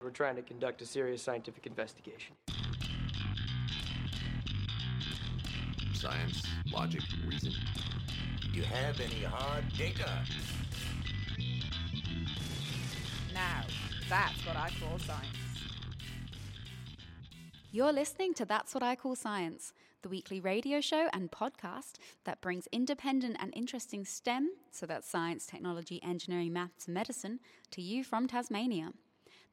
We're trying to conduct a serious scientific investigation. Science, logic, reason. Do you have any hard data? Now, that's what I call science. You're listening to That's What I Call Science, the weekly radio show and podcast that brings independent and interesting STEM, so that's science, technology, engineering, maths, and medicine, to you from Tasmania.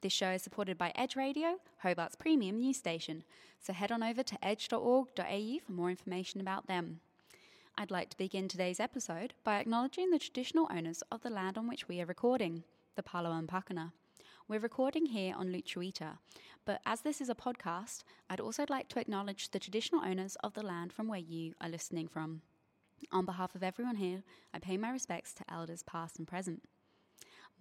This show is supported by Edge Radio, Hobart's premium news station, so head on over to edge.org.au for more information about them. I'd like to begin today's episode by acknowledging the traditional owners of the land on which we are recording, the Palawa Pakana. We're recording here on Lutruwita, but as this is a podcast, I'd also like to acknowledge the traditional owners of the land from where you are listening from. On behalf of everyone here, I pay my respects to elders past and present.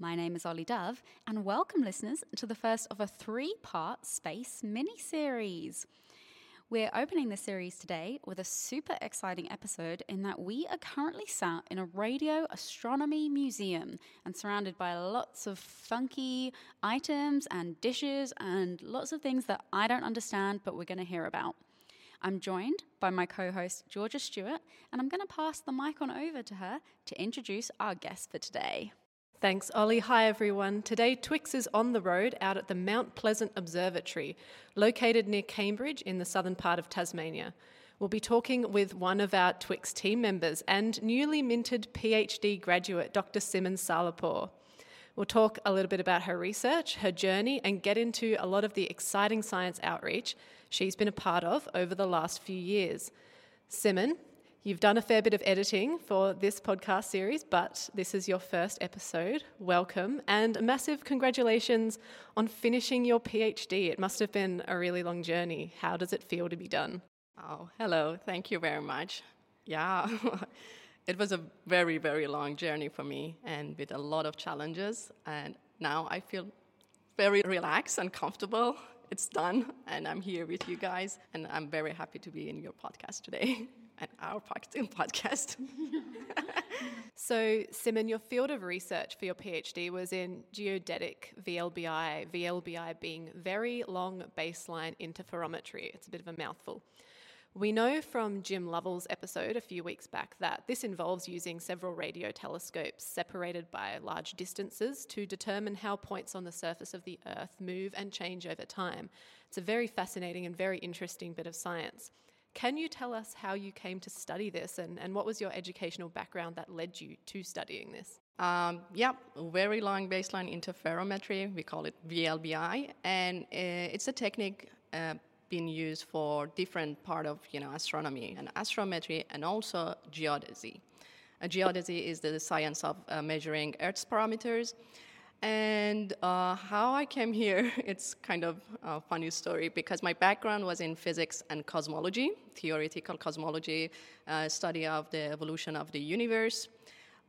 My name is Olly Dove, and welcome, listeners, to the first of a three part space mini series. We're opening the series today with a super exciting episode in that we are currently sat in a radio astronomy museum and surrounded by lots of funky items and dishes and lots of things that I don't understand, but we're going to hear about. I'm joined by my co host, Georgia Stewart, and I'm going to pass the mic on over to her to introduce our guest for today. Thanks, Olly. Hi, everyone. Today, Twix is on the road out at the Mount Pleasant Observatory, located near Cambridge in the southern part of Tasmania. We'll be talking with one of our Twix team members and newly minted PhD graduate, Dr. Simin Salarpour. We'll talk a little bit about her research, her journey, and get into a lot of the exciting science outreach she's been a part of over the last few years. Simin, You've done a fair bit of editing for this podcast series, but this is your first episode. Welcome and massive congratulations on finishing your PhD. It must have been a really long journey. How does it feel to be done? Oh, hello. Thank you very much. Yeah, it was a very, very long journey for me and with a lot of challenges. And now I feel very relaxed and comfortable. It's done, and I'm here with you guys, and I'm very happy to be in your podcast today. and our podcast. so, Simin, your field of research for your PhD was in geodetic VLBI, VLBI being very long baseline interferometry. It's a bit of a mouthful. We know from Jim Lovell's episode a few weeks back that this involves using several radio telescopes separated by large distances to determine how points on the surface of the Earth move and change over time. It's a very fascinating and very interesting bit of science. Can you tell us how you came to study this and, and what was your educational background that led you to studying this? Um, yeah, very long baseline interferometry, we call it VLBI, and uh, it's a technique uh, being used for different part of you know astronomy and astrometry and also geodesy. Uh, geodesy is the science of uh, measuring Earth's parameters and uh, how I came here, it's kind of a funny story because my background was in physics and cosmology, theoretical cosmology, uh, study of the evolution of the universe.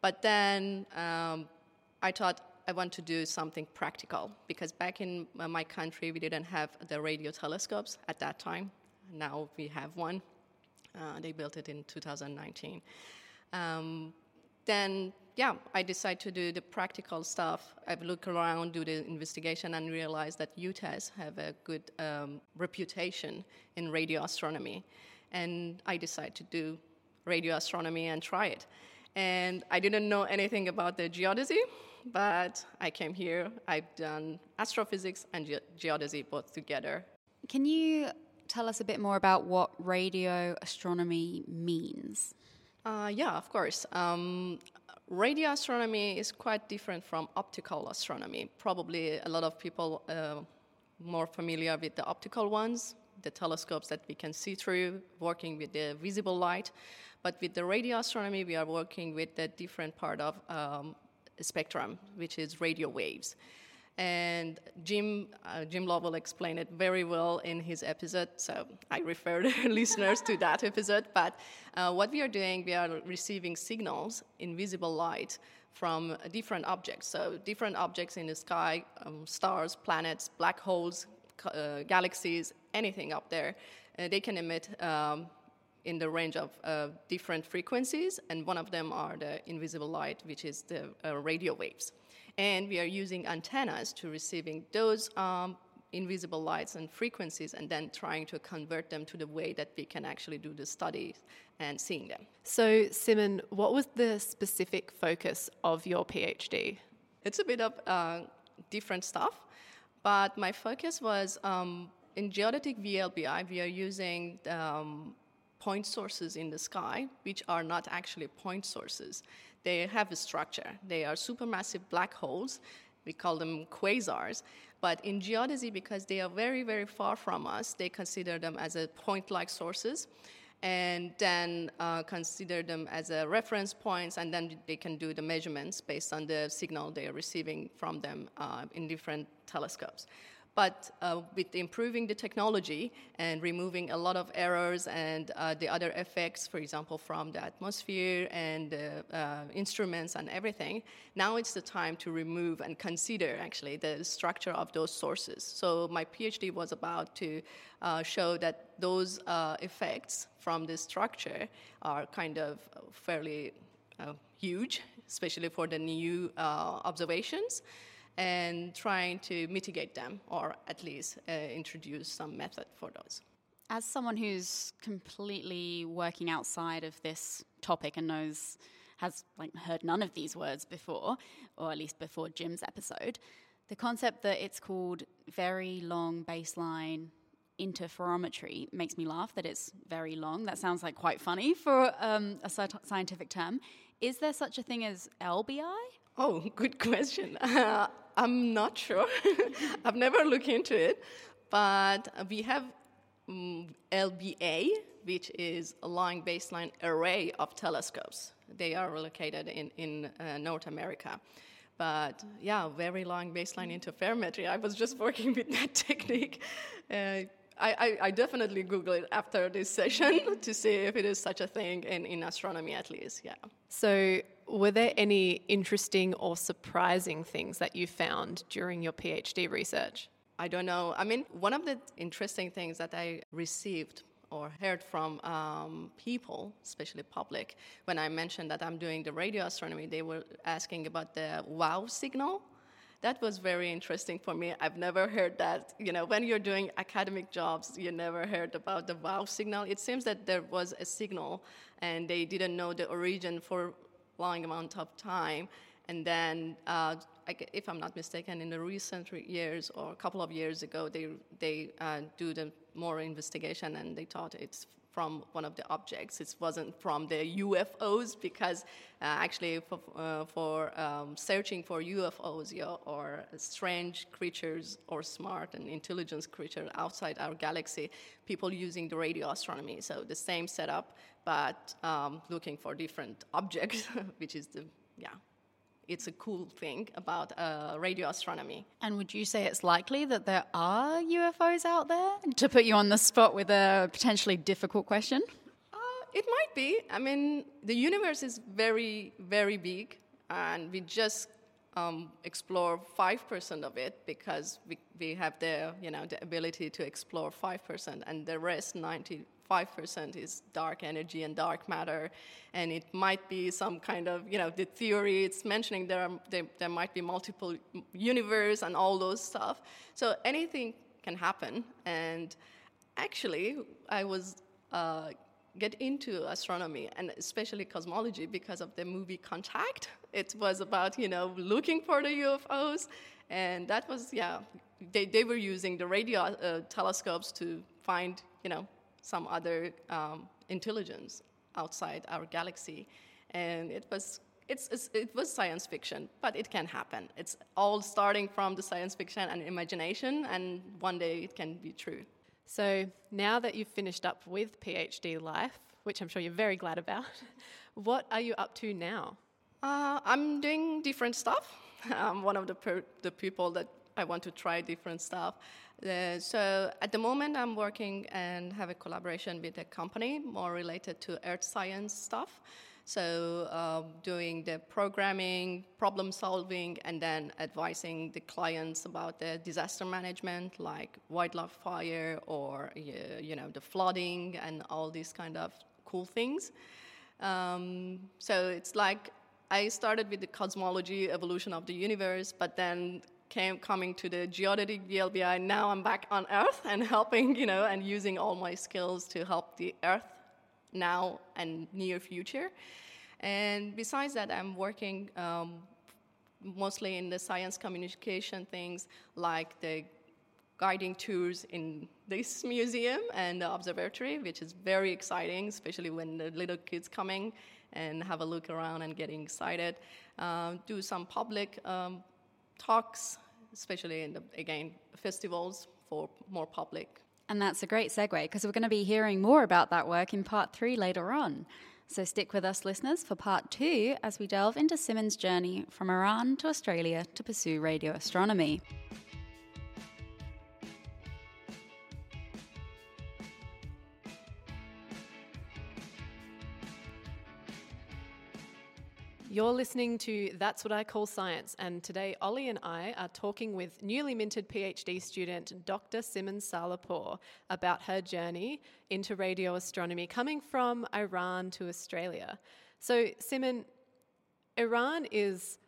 But then um, I thought I want to do something practical because back in uh, my country we didn't have the radio telescopes at that time. Now we have one. Uh, they built it in 2019. Um, then yeah, I decided to do the practical stuff. I've looked around, do the investigation, and realized that UTAS have a good um, reputation in radio astronomy. And I decided to do radio astronomy and try it. And I didn't know anything about the geodesy, but I came here. I've done astrophysics and ge- geodesy both together. Can you tell us a bit more about what radio astronomy means? Uh, yeah, of course. Um, radio astronomy is quite different from optical astronomy. Probably a lot of people uh, more familiar with the optical ones, the telescopes that we can see through, working with the visible light. But with the radio astronomy, we are working with the different part of um, spectrum, which is radio waves. And Jim, uh, Jim Lovell explained it very well in his episode, so I refer the listeners to that episode. But uh, what we are doing, we are receiving signals in visible light from different objects. So different objects in the sky, um, stars, planets, black holes, uh, galaxies, anything up there, uh, they can emit um, in the range of uh, different frequencies, and one of them are the invisible light, which is the uh, radio waves. And we are using antennas to receiving those um, invisible lights and frequencies and then trying to convert them to the way that we can actually do the studies and seeing them. So, Simin, what was the specific focus of your PhD? It's a bit of uh, different stuff, but my focus was um, in geodetic VLBI, we are using um, point sources in the sky, which are not actually point sources. They have a structure. They are supermassive black holes. We call them quasars. But in geodesy, because they are very, very far from us, they consider them as a point like sources and then uh, consider them as a reference points, and then they can do the measurements based on the signal they are receiving from them uh, in different telescopes. But uh, with improving the technology and removing a lot of errors and uh, the other effects, for example, from the atmosphere and the uh, instruments and everything, now it's the time to remove and consider actually the structure of those sources. So my PhD was about to uh, show that those uh, effects from the structure are kind of fairly uh, huge, especially for the new observations and trying to mitigate them or at least uh, introduce some method for those. As someone who's completely working outside of this topic and knows has like heard none of these words before, or at least before Jim's episode, the concept that it's called very long baseline interferometry makes me laugh that it's very long. That sounds like quite funny for um, a scientific term. Is there such a thing as LBI? Oh, good question. Uh, I'm not sure. I've never looked into it, but we have um, mm, LBA, which is a long baseline array of telescopes. They are located in, in uh, North America. But yeah, very long baseline interferometry. I was just working with that technique. Uh, I, I, I, definitely Google it after this session to see if it is such a thing in, in astronomy, at least. Yeah. So, were there any interesting or surprising things that you found during your PhD research? I don't know. I mean, one of the interesting things that I received or heard from um, people, especially public, when I mentioned that I'm doing the radio astronomy, they were asking about the wow signal that was very interesting for me. I've never heard that. You know, when you're doing academic jobs, you never heard about the wow signal. It seems that there was a signal, and they didn't know the origin for long amount of time. And then, uh, if I'm not mistaken, in the recent years or a couple of years ago, they they uh, do the more investigation, and they thought it's from one of the objects. It wasn't from the UFOs because uh, actually for, uh, for um, searching for UFOs or strange creatures or smart and intelligent creatures outside our galaxy, people using the radio astronomy. So the same setup, but um, looking for different objects, which is the yeah it's a cool thing about uh, radio astronomy. And would you say it's likely that there are UFOs out there? To put you on the spot with a potentially difficult question? Uh, it might be. I mean, the universe is very, very big, and we just um, explore 5% of it because we, we have the, you know, the ability to explore 5%, and the rest, 90, 5% is dark energy and dark matter, and it might be some kind of, you know, the theory it's mentioning there, are, there, there might be multiple universe and all those stuff. So anything can happen, and actually, I was uh, get into astronomy and especially cosmology because of the movie Contact. It was about, you know, looking for the UFOs, and that was, yeah, they, they were using the radio uh, telescopes to find, you know, some other um, intelligence outside our galaxy. And it was, it's, it's, it was science fiction, but it can happen. It's all starting from the science fiction and imagination, and one day it can be true. So now that you've finished up with PhD life, which I'm sure you're very glad about, what are you up to now? Uh, I'm doing different stuff. I'm one of the, per- the people that I want to try different stuff. So at the moment, I'm working and have a collaboration with a company more related to earth science stuff. So uh, doing the programming, problem solving, and then advising the clients about the disaster management, like wildlife fire or you know the flooding and all these kind of cool things. Um, so it's like I started with the cosmology, evolution of the universe, but then came coming to the geodetic VLBI. Now I'm back on Earth and helping, you know, and using all my skills to help the Earth now and near future. And besides that, I'm working um, mostly in the science communication things like the guiding tours in this museum and the observatory, which is very exciting, especially when the little kids coming and have a look around and getting excited. Uh, do some public um, talks, especially in the again festivals for more public. And that's a great segue because we're going to be hearing more about that work in part three later on. So stick with us, listeners, for part two as we delve into Simin's journey from Iran to Australia to pursue radio astronomy. You're listening to That's What I Call Science, and today Olly and I are talking with newly minted PhD student Dr. Simin Salarpour about her journey into radio astronomy coming from Iran to Australia. So, Simin, Iran is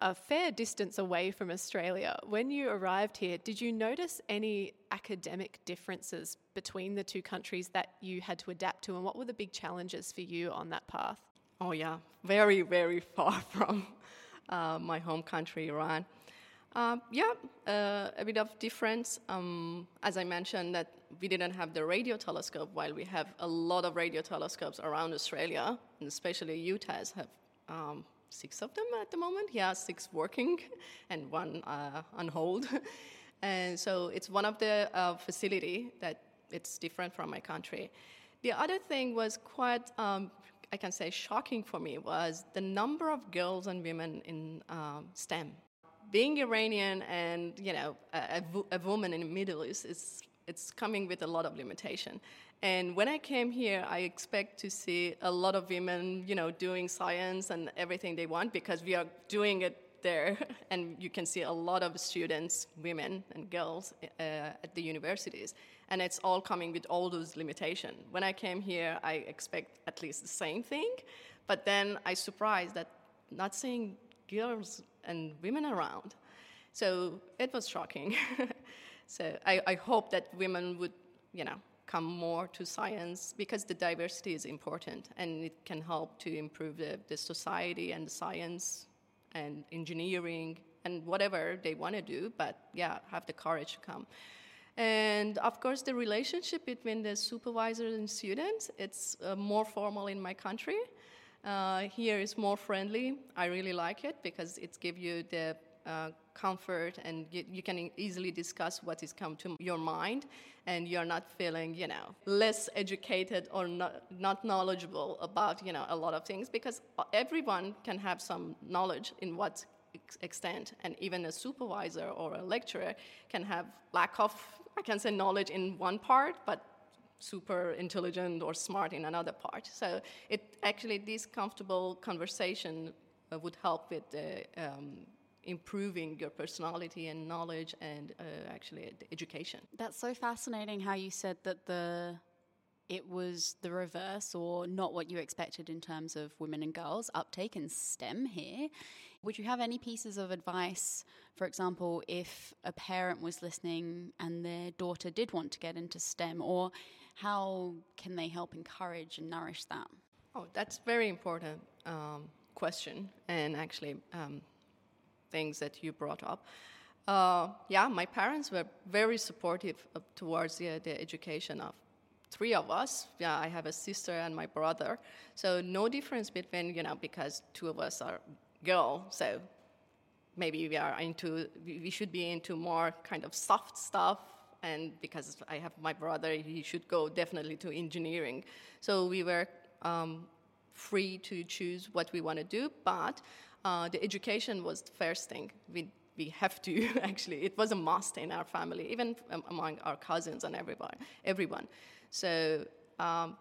a fair distance away from Australia. When you arrived here, did you notice any academic differences between the two countries that you had to adapt to, and what were the big challenges for you on that path? Oh, yeah, very, very far from uh, my home country, Iran. Uh, yeah, uh, a bit of difference. Um, as I mentioned, that we didn't have the radio telescope, while we have a lot of radio telescopes around Australia, and especially UTAS have um, six of them at the moment. Yeah, six working, and one uh, on hold. and so it's one of the uh, facility that it's different from my country. The other thing was quite um, I can say shocking for me was the number of girls and women in um, STEM. Being Iranian and you know a, a, woman in the Middle East is it's coming with a lot of limitation. And when I came here, I expect to see a lot of women, you know, doing science and everything they want because we are doing it there, and you can see a lot of students, women and girls, uh, at the universities, and it's all coming with all those limitations. When I came here, I expect at least the same thing, but then I surprised that not seeing girls and women around, so it was shocking. so I, I hope that women would, you know, come more to science because the diversity is important and it can help to improve the, the society and the science and engineering and whatever they want to do, but yeah, have the courage to come. And of course, the relationship between the supervisor and students, it's uh, more formal in my country. Uh, here is more friendly. I really like it because it gives you the uh, comfort and you, you, can easily discuss what is come to your mind and you're not feeling you know less educated or not, not knowledgeable about you know a lot of things because everyone can have some knowledge in what extent and even a supervisor or a lecturer can have lack of i can say knowledge in one part but super intelligent or smart in another part so it actually this comfortable conversation uh, would help with the um, improving your personality and knowledge and uh, actually education. That's so fascinating how you said that the it was the reverse or not what you expected in terms of women and girls uptake in STEM here. Would you have any pieces of advice, for example, if a parent was listening and their daughter did want to get into STEM, or how can they help encourage and nourish that? Oh, that's very important um, question, and actually, um, things that you brought up. Uh, yeah, my parents were very supportive towards the, the education of three of us. Yeah, I have a sister and my brother. So no difference between, you know, because two of us are girl, so maybe we are into, we should be into more kind of soft stuff. And because I have my brother, he should go definitely to engineering. So we were um, free to choose what we want to do, but uh, the education was the first thing. We, we have to, actually. It was a must in our family, even among our cousins and everybody, everyone. So um,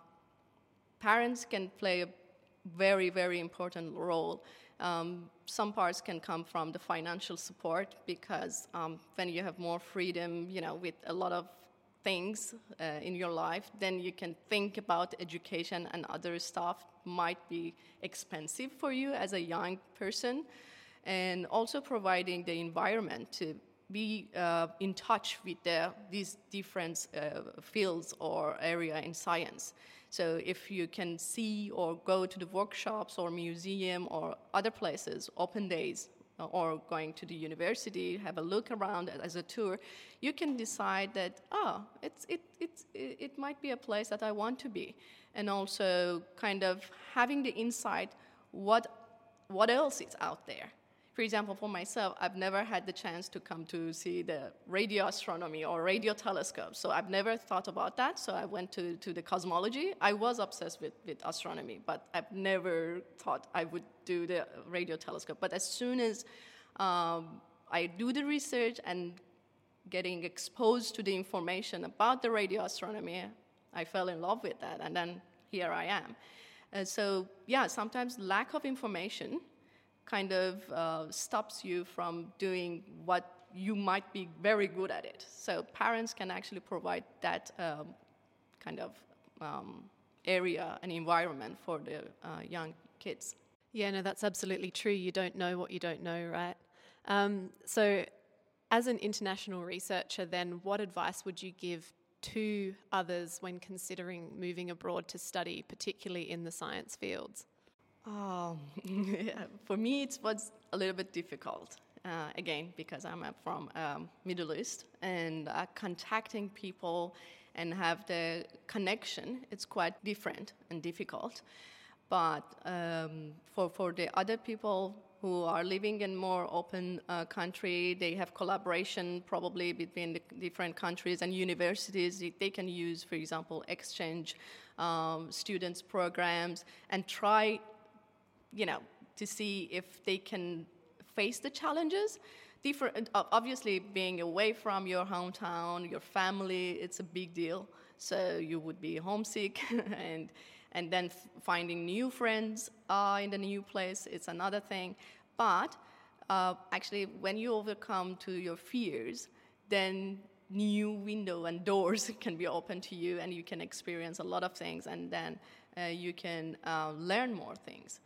parents can play a very, very important role. Um, some parts can come from the financial support because um, when you have more freedom, you know, with a lot of things uh, in your life, then you can think about education and other stuff might be expensive for you as a young person, and also providing the environment to be uh, in touch with the, these different uh, fields or area in science. So if you can see or go to the workshops or museum or other places, open days, uh, or going to the university, have a look around as a tour, you can decide that, oh, it's, it, it might be a place that I want to be. And also kind of having the insight what, what else is out there for example, for myself, I've never had the chance to come to see the radio astronomy or radio telescope. So I've never thought about that. So I went to, to the cosmology. I was obsessed with, with astronomy, but I've never thought I would do the radio telescope. But as soon as um, I do the research and getting exposed to the information about the radio astronomy, I fell in love with that. And then here I am. Uh, so, yeah, sometimes lack of information kind of uh, stops you from doing what you might be very good at it. So parents can actually provide that um, kind of um, area and environment for the uh, young kids. Yeah, no, that's absolutely true. You don't know what you don't know, right? Um, so, as an international researcher, then what advice would you give to others when considering moving abroad to study, particularly in the science fields? Um, for me, it was a little bit difficult. Uh, again, because I'm from um, Middle East and uh, contacting people and have the connection, it's quite different and difficult. But um, for, for the other people who are living in more open uh, country, they have collaboration probably between the different countries and universities. They can use, for example, exchange um, students programs and try you know, to see if they can face the challenges. Different, obviously, being away from your hometown, your family, it's a big deal. So you would be homesick, and and then finding new friends uh, in the new place, it's another thing. But uh, actually, when you overcome to your fears, then new window and doors can be open to you, and you can experience a lot of things, and then uh, you can uh, learn more things.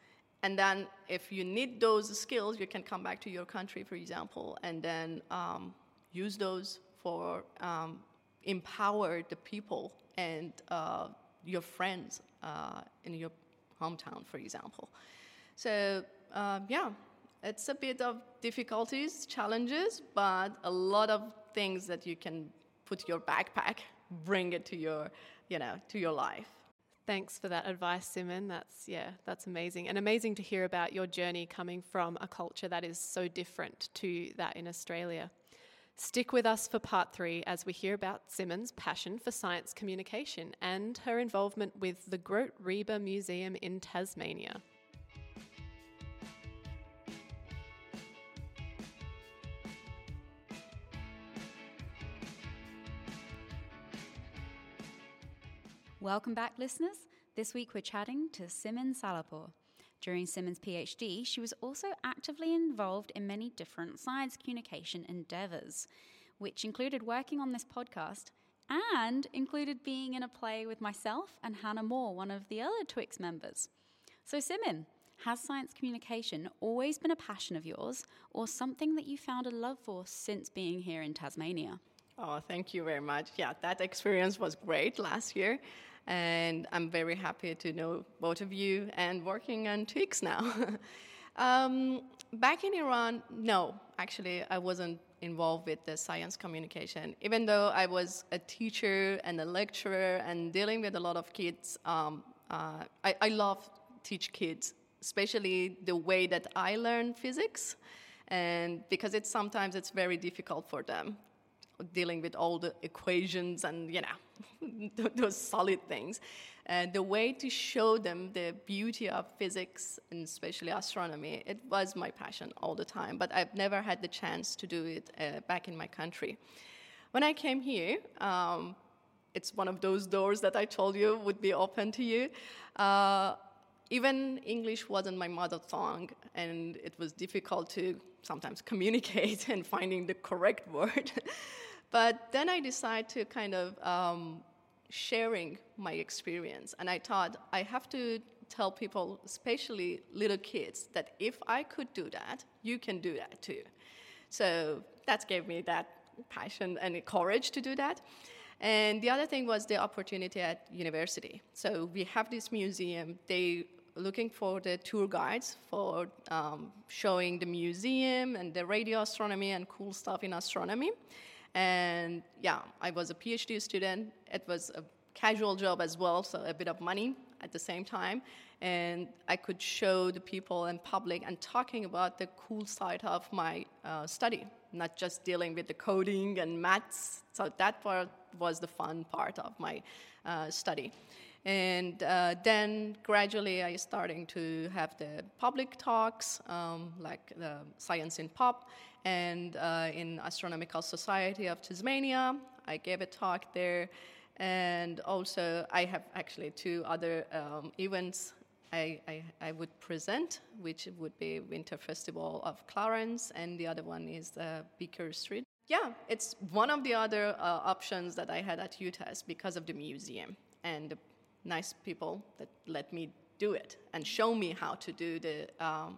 And then if you need those skills, you can come back to your country, for example, and then um, use those for um, empower the people and uh, your friends uh, in your hometown, for example. So uh, yeah, it's a bit of difficulties, challenges, but a lot of things that you can put your backpack, bring it to your, you know, to your life. Thanks for that advice, Simin. That's yeah, that's amazing. And amazing to hear about your journey coming from a culture that is so different to that in Australia. Stick with us for part three as we hear about Simin's passion for science communication and her involvement with the Grote Reber Museum in Tasmania. Welcome back, listeners. This week we're chatting to Simin Salarpour. During Simin's PhD, she was also actively involved in many different science communication endeavours, which included working on this podcast and included being in a play with myself and Hannah Moore, one of the other Twix members. So, Simin, has science communication always been a passion of yours or something that you found a love for since being here in Tasmania? Oh, thank you very much. Yeah, that experience was great last year and I'm very happy to know both of you and working on Twix now. um, back in Iran, no, actually, I wasn't involved with the science communication. Even though I was a teacher and a lecturer and dealing with a lot of kids, um, uh, I, I love teach kids, especially the way that I learn physics, and because it's sometimes it's very difficult for them dealing with all the equations and you know those solid things. And the way to show them the beauty of physics and especially astronomy it was my passion all the time but i've never had the chance to do it uh, back in my country. When i came here um, it's one of those doors that i told you would be open to you. Uh, even english wasn't my mother tongue and it was difficult to sometimes communicate and finding the correct word But then I decided to kind of um, sharing my experience, and I thought I have to tell people, especially little kids, that if I could do that, you can do that too. So that gave me that passion and courage to do that. And the other thing was the opportunity at university. So we have this museum. They looking for the tour guides for um, showing the museum and the radio astronomy and cool stuff in astronomy. And yeah, I was a PhD student. It was a casual job as well, so a bit of money at the same time. And I could show the people and public and talking about the cool side of my uh, study, not just dealing with the coding and maths. So that part was the fun part of my uh, study. And uh, then gradually I starting to have the public talks, um, like the Science in Pop, and uh, in Astronomical Society of Tasmania. I gave a talk there, and also I have actually two other um, events I, I, I, would present, which would be Winter Festival of Clarence, and the other one is uh, Beaker Street. Yeah, it's one of the other uh, options that I had at UTAS because of the museum and the nice people that let me do it and show me how to do the, um,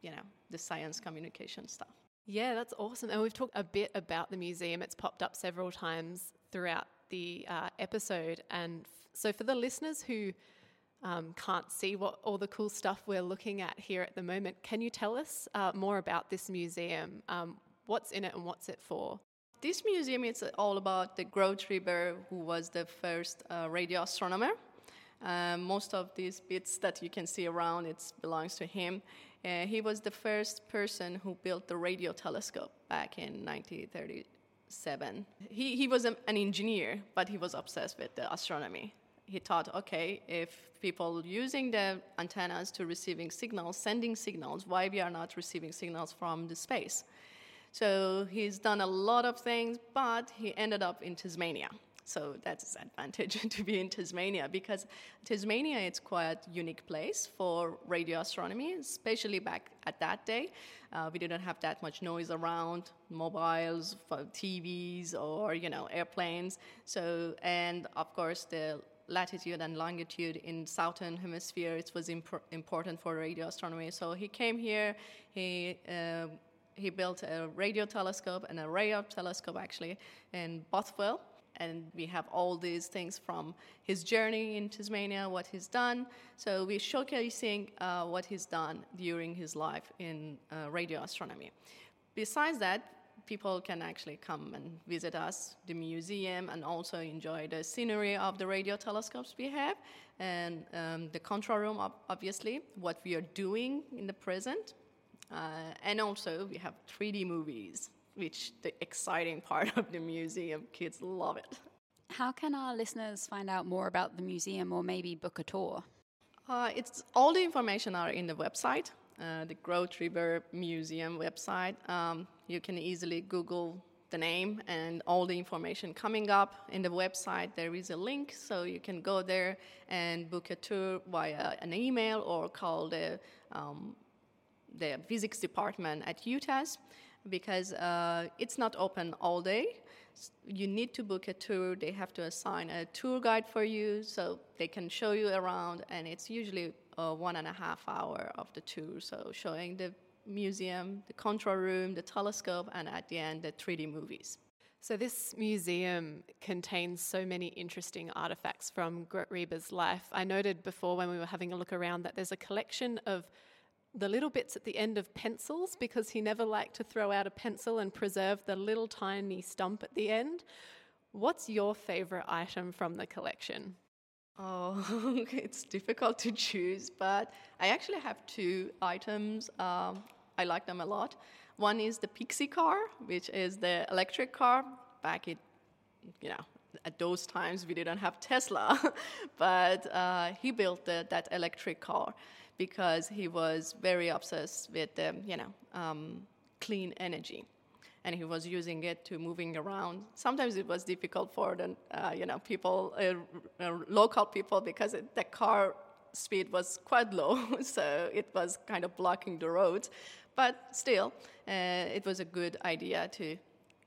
you know, the science communication stuff. Yeah, that's awesome. And we've talked a bit about the museum. It's popped up several times throughout the uh, episode. And f- so, for the listeners who um, can't see what all the cool stuff we're looking at here at the moment, can you tell us uh, more about this museum? Um, what's in it and what's it for? This museum is all about the Grote Reber, who was the first uh, radio astronomer. Uh, most of these bits that you can see around, it belongs to him. Uh, he was the first person who built the radio telescope back in 1937. He, he was a, an engineer, but he was obsessed with the astronomy he thought, okay, if people using the antennas to receiving signals, sending signals, why we are not receiving signals from the space? So he's done a lot of things, but he ended up in Tasmania. So that's his advantage to be in Tasmania because Tasmania is quite a unique place for radio astronomy, especially back at that day. Uh, we didn't have that much noise around, mobiles, TVs, or you know airplanes. So and of course the latitude and longitude in southern hemisphere. It was imp- important for radio astronomy. So he came here. He uh, he built a radio telescope and a radio telescope actually in Bothwell. And we have all these things from his journey in Tasmania, what he's done. So we're showcasing uh, what he's done during his life in uh, radio astronomy. Besides that, people can actually come and visit us, the museum, and also enjoy the scenery of the radio telescopes we have, and um, the control room, obviously, what we are doing in the present. Uh, and also, we have 3D movies, which the exciting part of the museum. Kids love it. How can our listeners find out more about the museum or maybe book a tour? Uh, it's all the information are in the website, uh, the Grote Reber Museum website. Um, you can easily Google the name and all the information coming up in the website. There is a link, so you can go there and book a tour via an email or call the um, the physics department at UTAS because uh, it's not open all day. You need to book a tour. They have to assign a tour guide for you so they can show you around, and it's usually uh, one and a half hour of the tour. So showing the museum, the control room, the telescope, and at the end, the 3D movies. So, this museum contains so many interesting artifacts from Grote Reber's life. I noted before when we were having a look around that there's a collection of the little bits at the end of pencils because he never liked to throw out a pencil and preserve the little tiny stump at the end. What's your favourite item from the collection? Oh, it's difficult to choose, but I actually have two items. Um, I like them a lot. One is the Pixie car, which is the electric car. Back in, you know, at those times we didn't have Tesla, but uh, he built the, that electric car because he was very obsessed with, the, you know, um, clean energy and he was using it to moving around. Sometimes it was difficult for the uh, you know people, uh, uh, local people, because it, the car speed was quite low, so it was kind of blocking the roads. But still, uh, it was a good idea to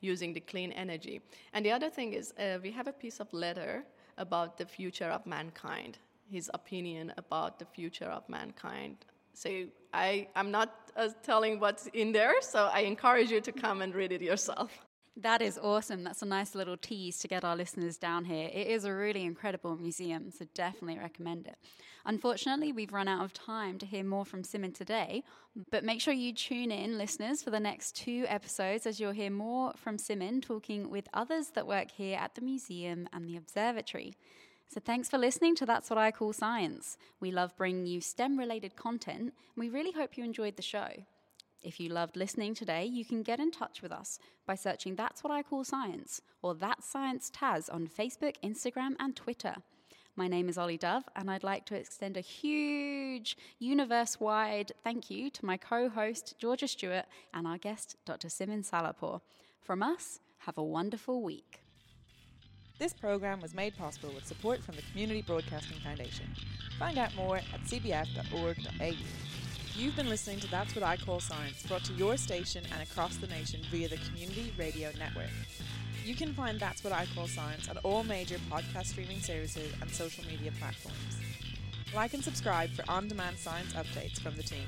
using the clean energy. And the other thing is, uh, we have a piece of letter about the future of mankind, his opinion about the future of mankind. So I, I'm not uh, telling what's in there, so I encourage you to come and read it yourself. That is awesome. That's a nice little tease to get our listeners down here. It is a really incredible museum, so definitely recommend it. Unfortunately, we've run out of time to hear more from Simin today, but make sure you tune in, listeners, for the next two episodes as you'll hear more from Simin talking with others that work here at the museum and the observatory. So, thanks for listening to That's What I Call Science. We love bringing you STEM related content, and we really hope you enjoyed the show. If you loved listening today, you can get in touch with us by searching That's What I Call Science or That's Science Taz on Facebook, Instagram, and Twitter. My name is Olly Dove, and I'd like to extend a huge universe wide thank you to my co host, Georgia Stewart, and our guest, Dr. Simin Salarpour. From us, have a wonderful week. This program was made possible with support from the Community Broadcasting Foundation. Find out more at cbf.org.au. You've been listening to That's What I Call Science, brought to your station and across the nation via the Community Radio Network. You can find That's What I Call Science on all major podcast streaming services and social media platforms. Like and subscribe for on demand science updates from the team.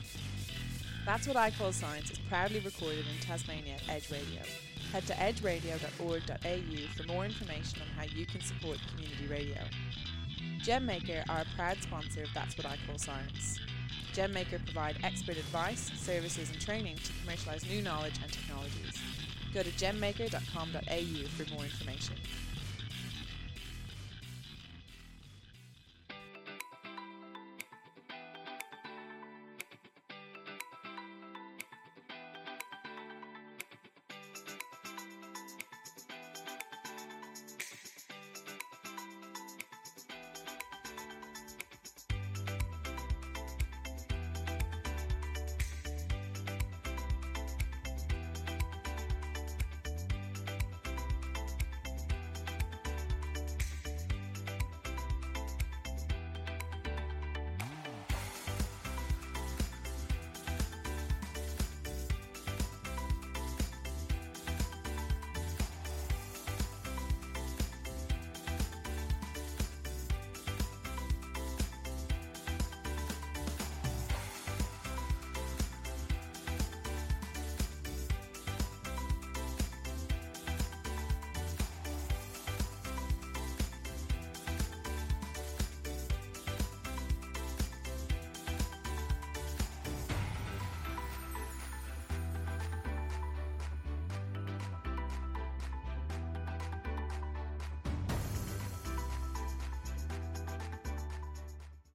That's What I Call Science is proudly recorded in Tasmania at Edge Radio. Head to edgeradio.org.au for more information on how you can support community radio. GemMaker are a proud sponsor of That's What I Call Science. GemMaker provide expert advice, services, and training to commercialise new knowledge and technologies. Go to gemmaker.com.au for more information.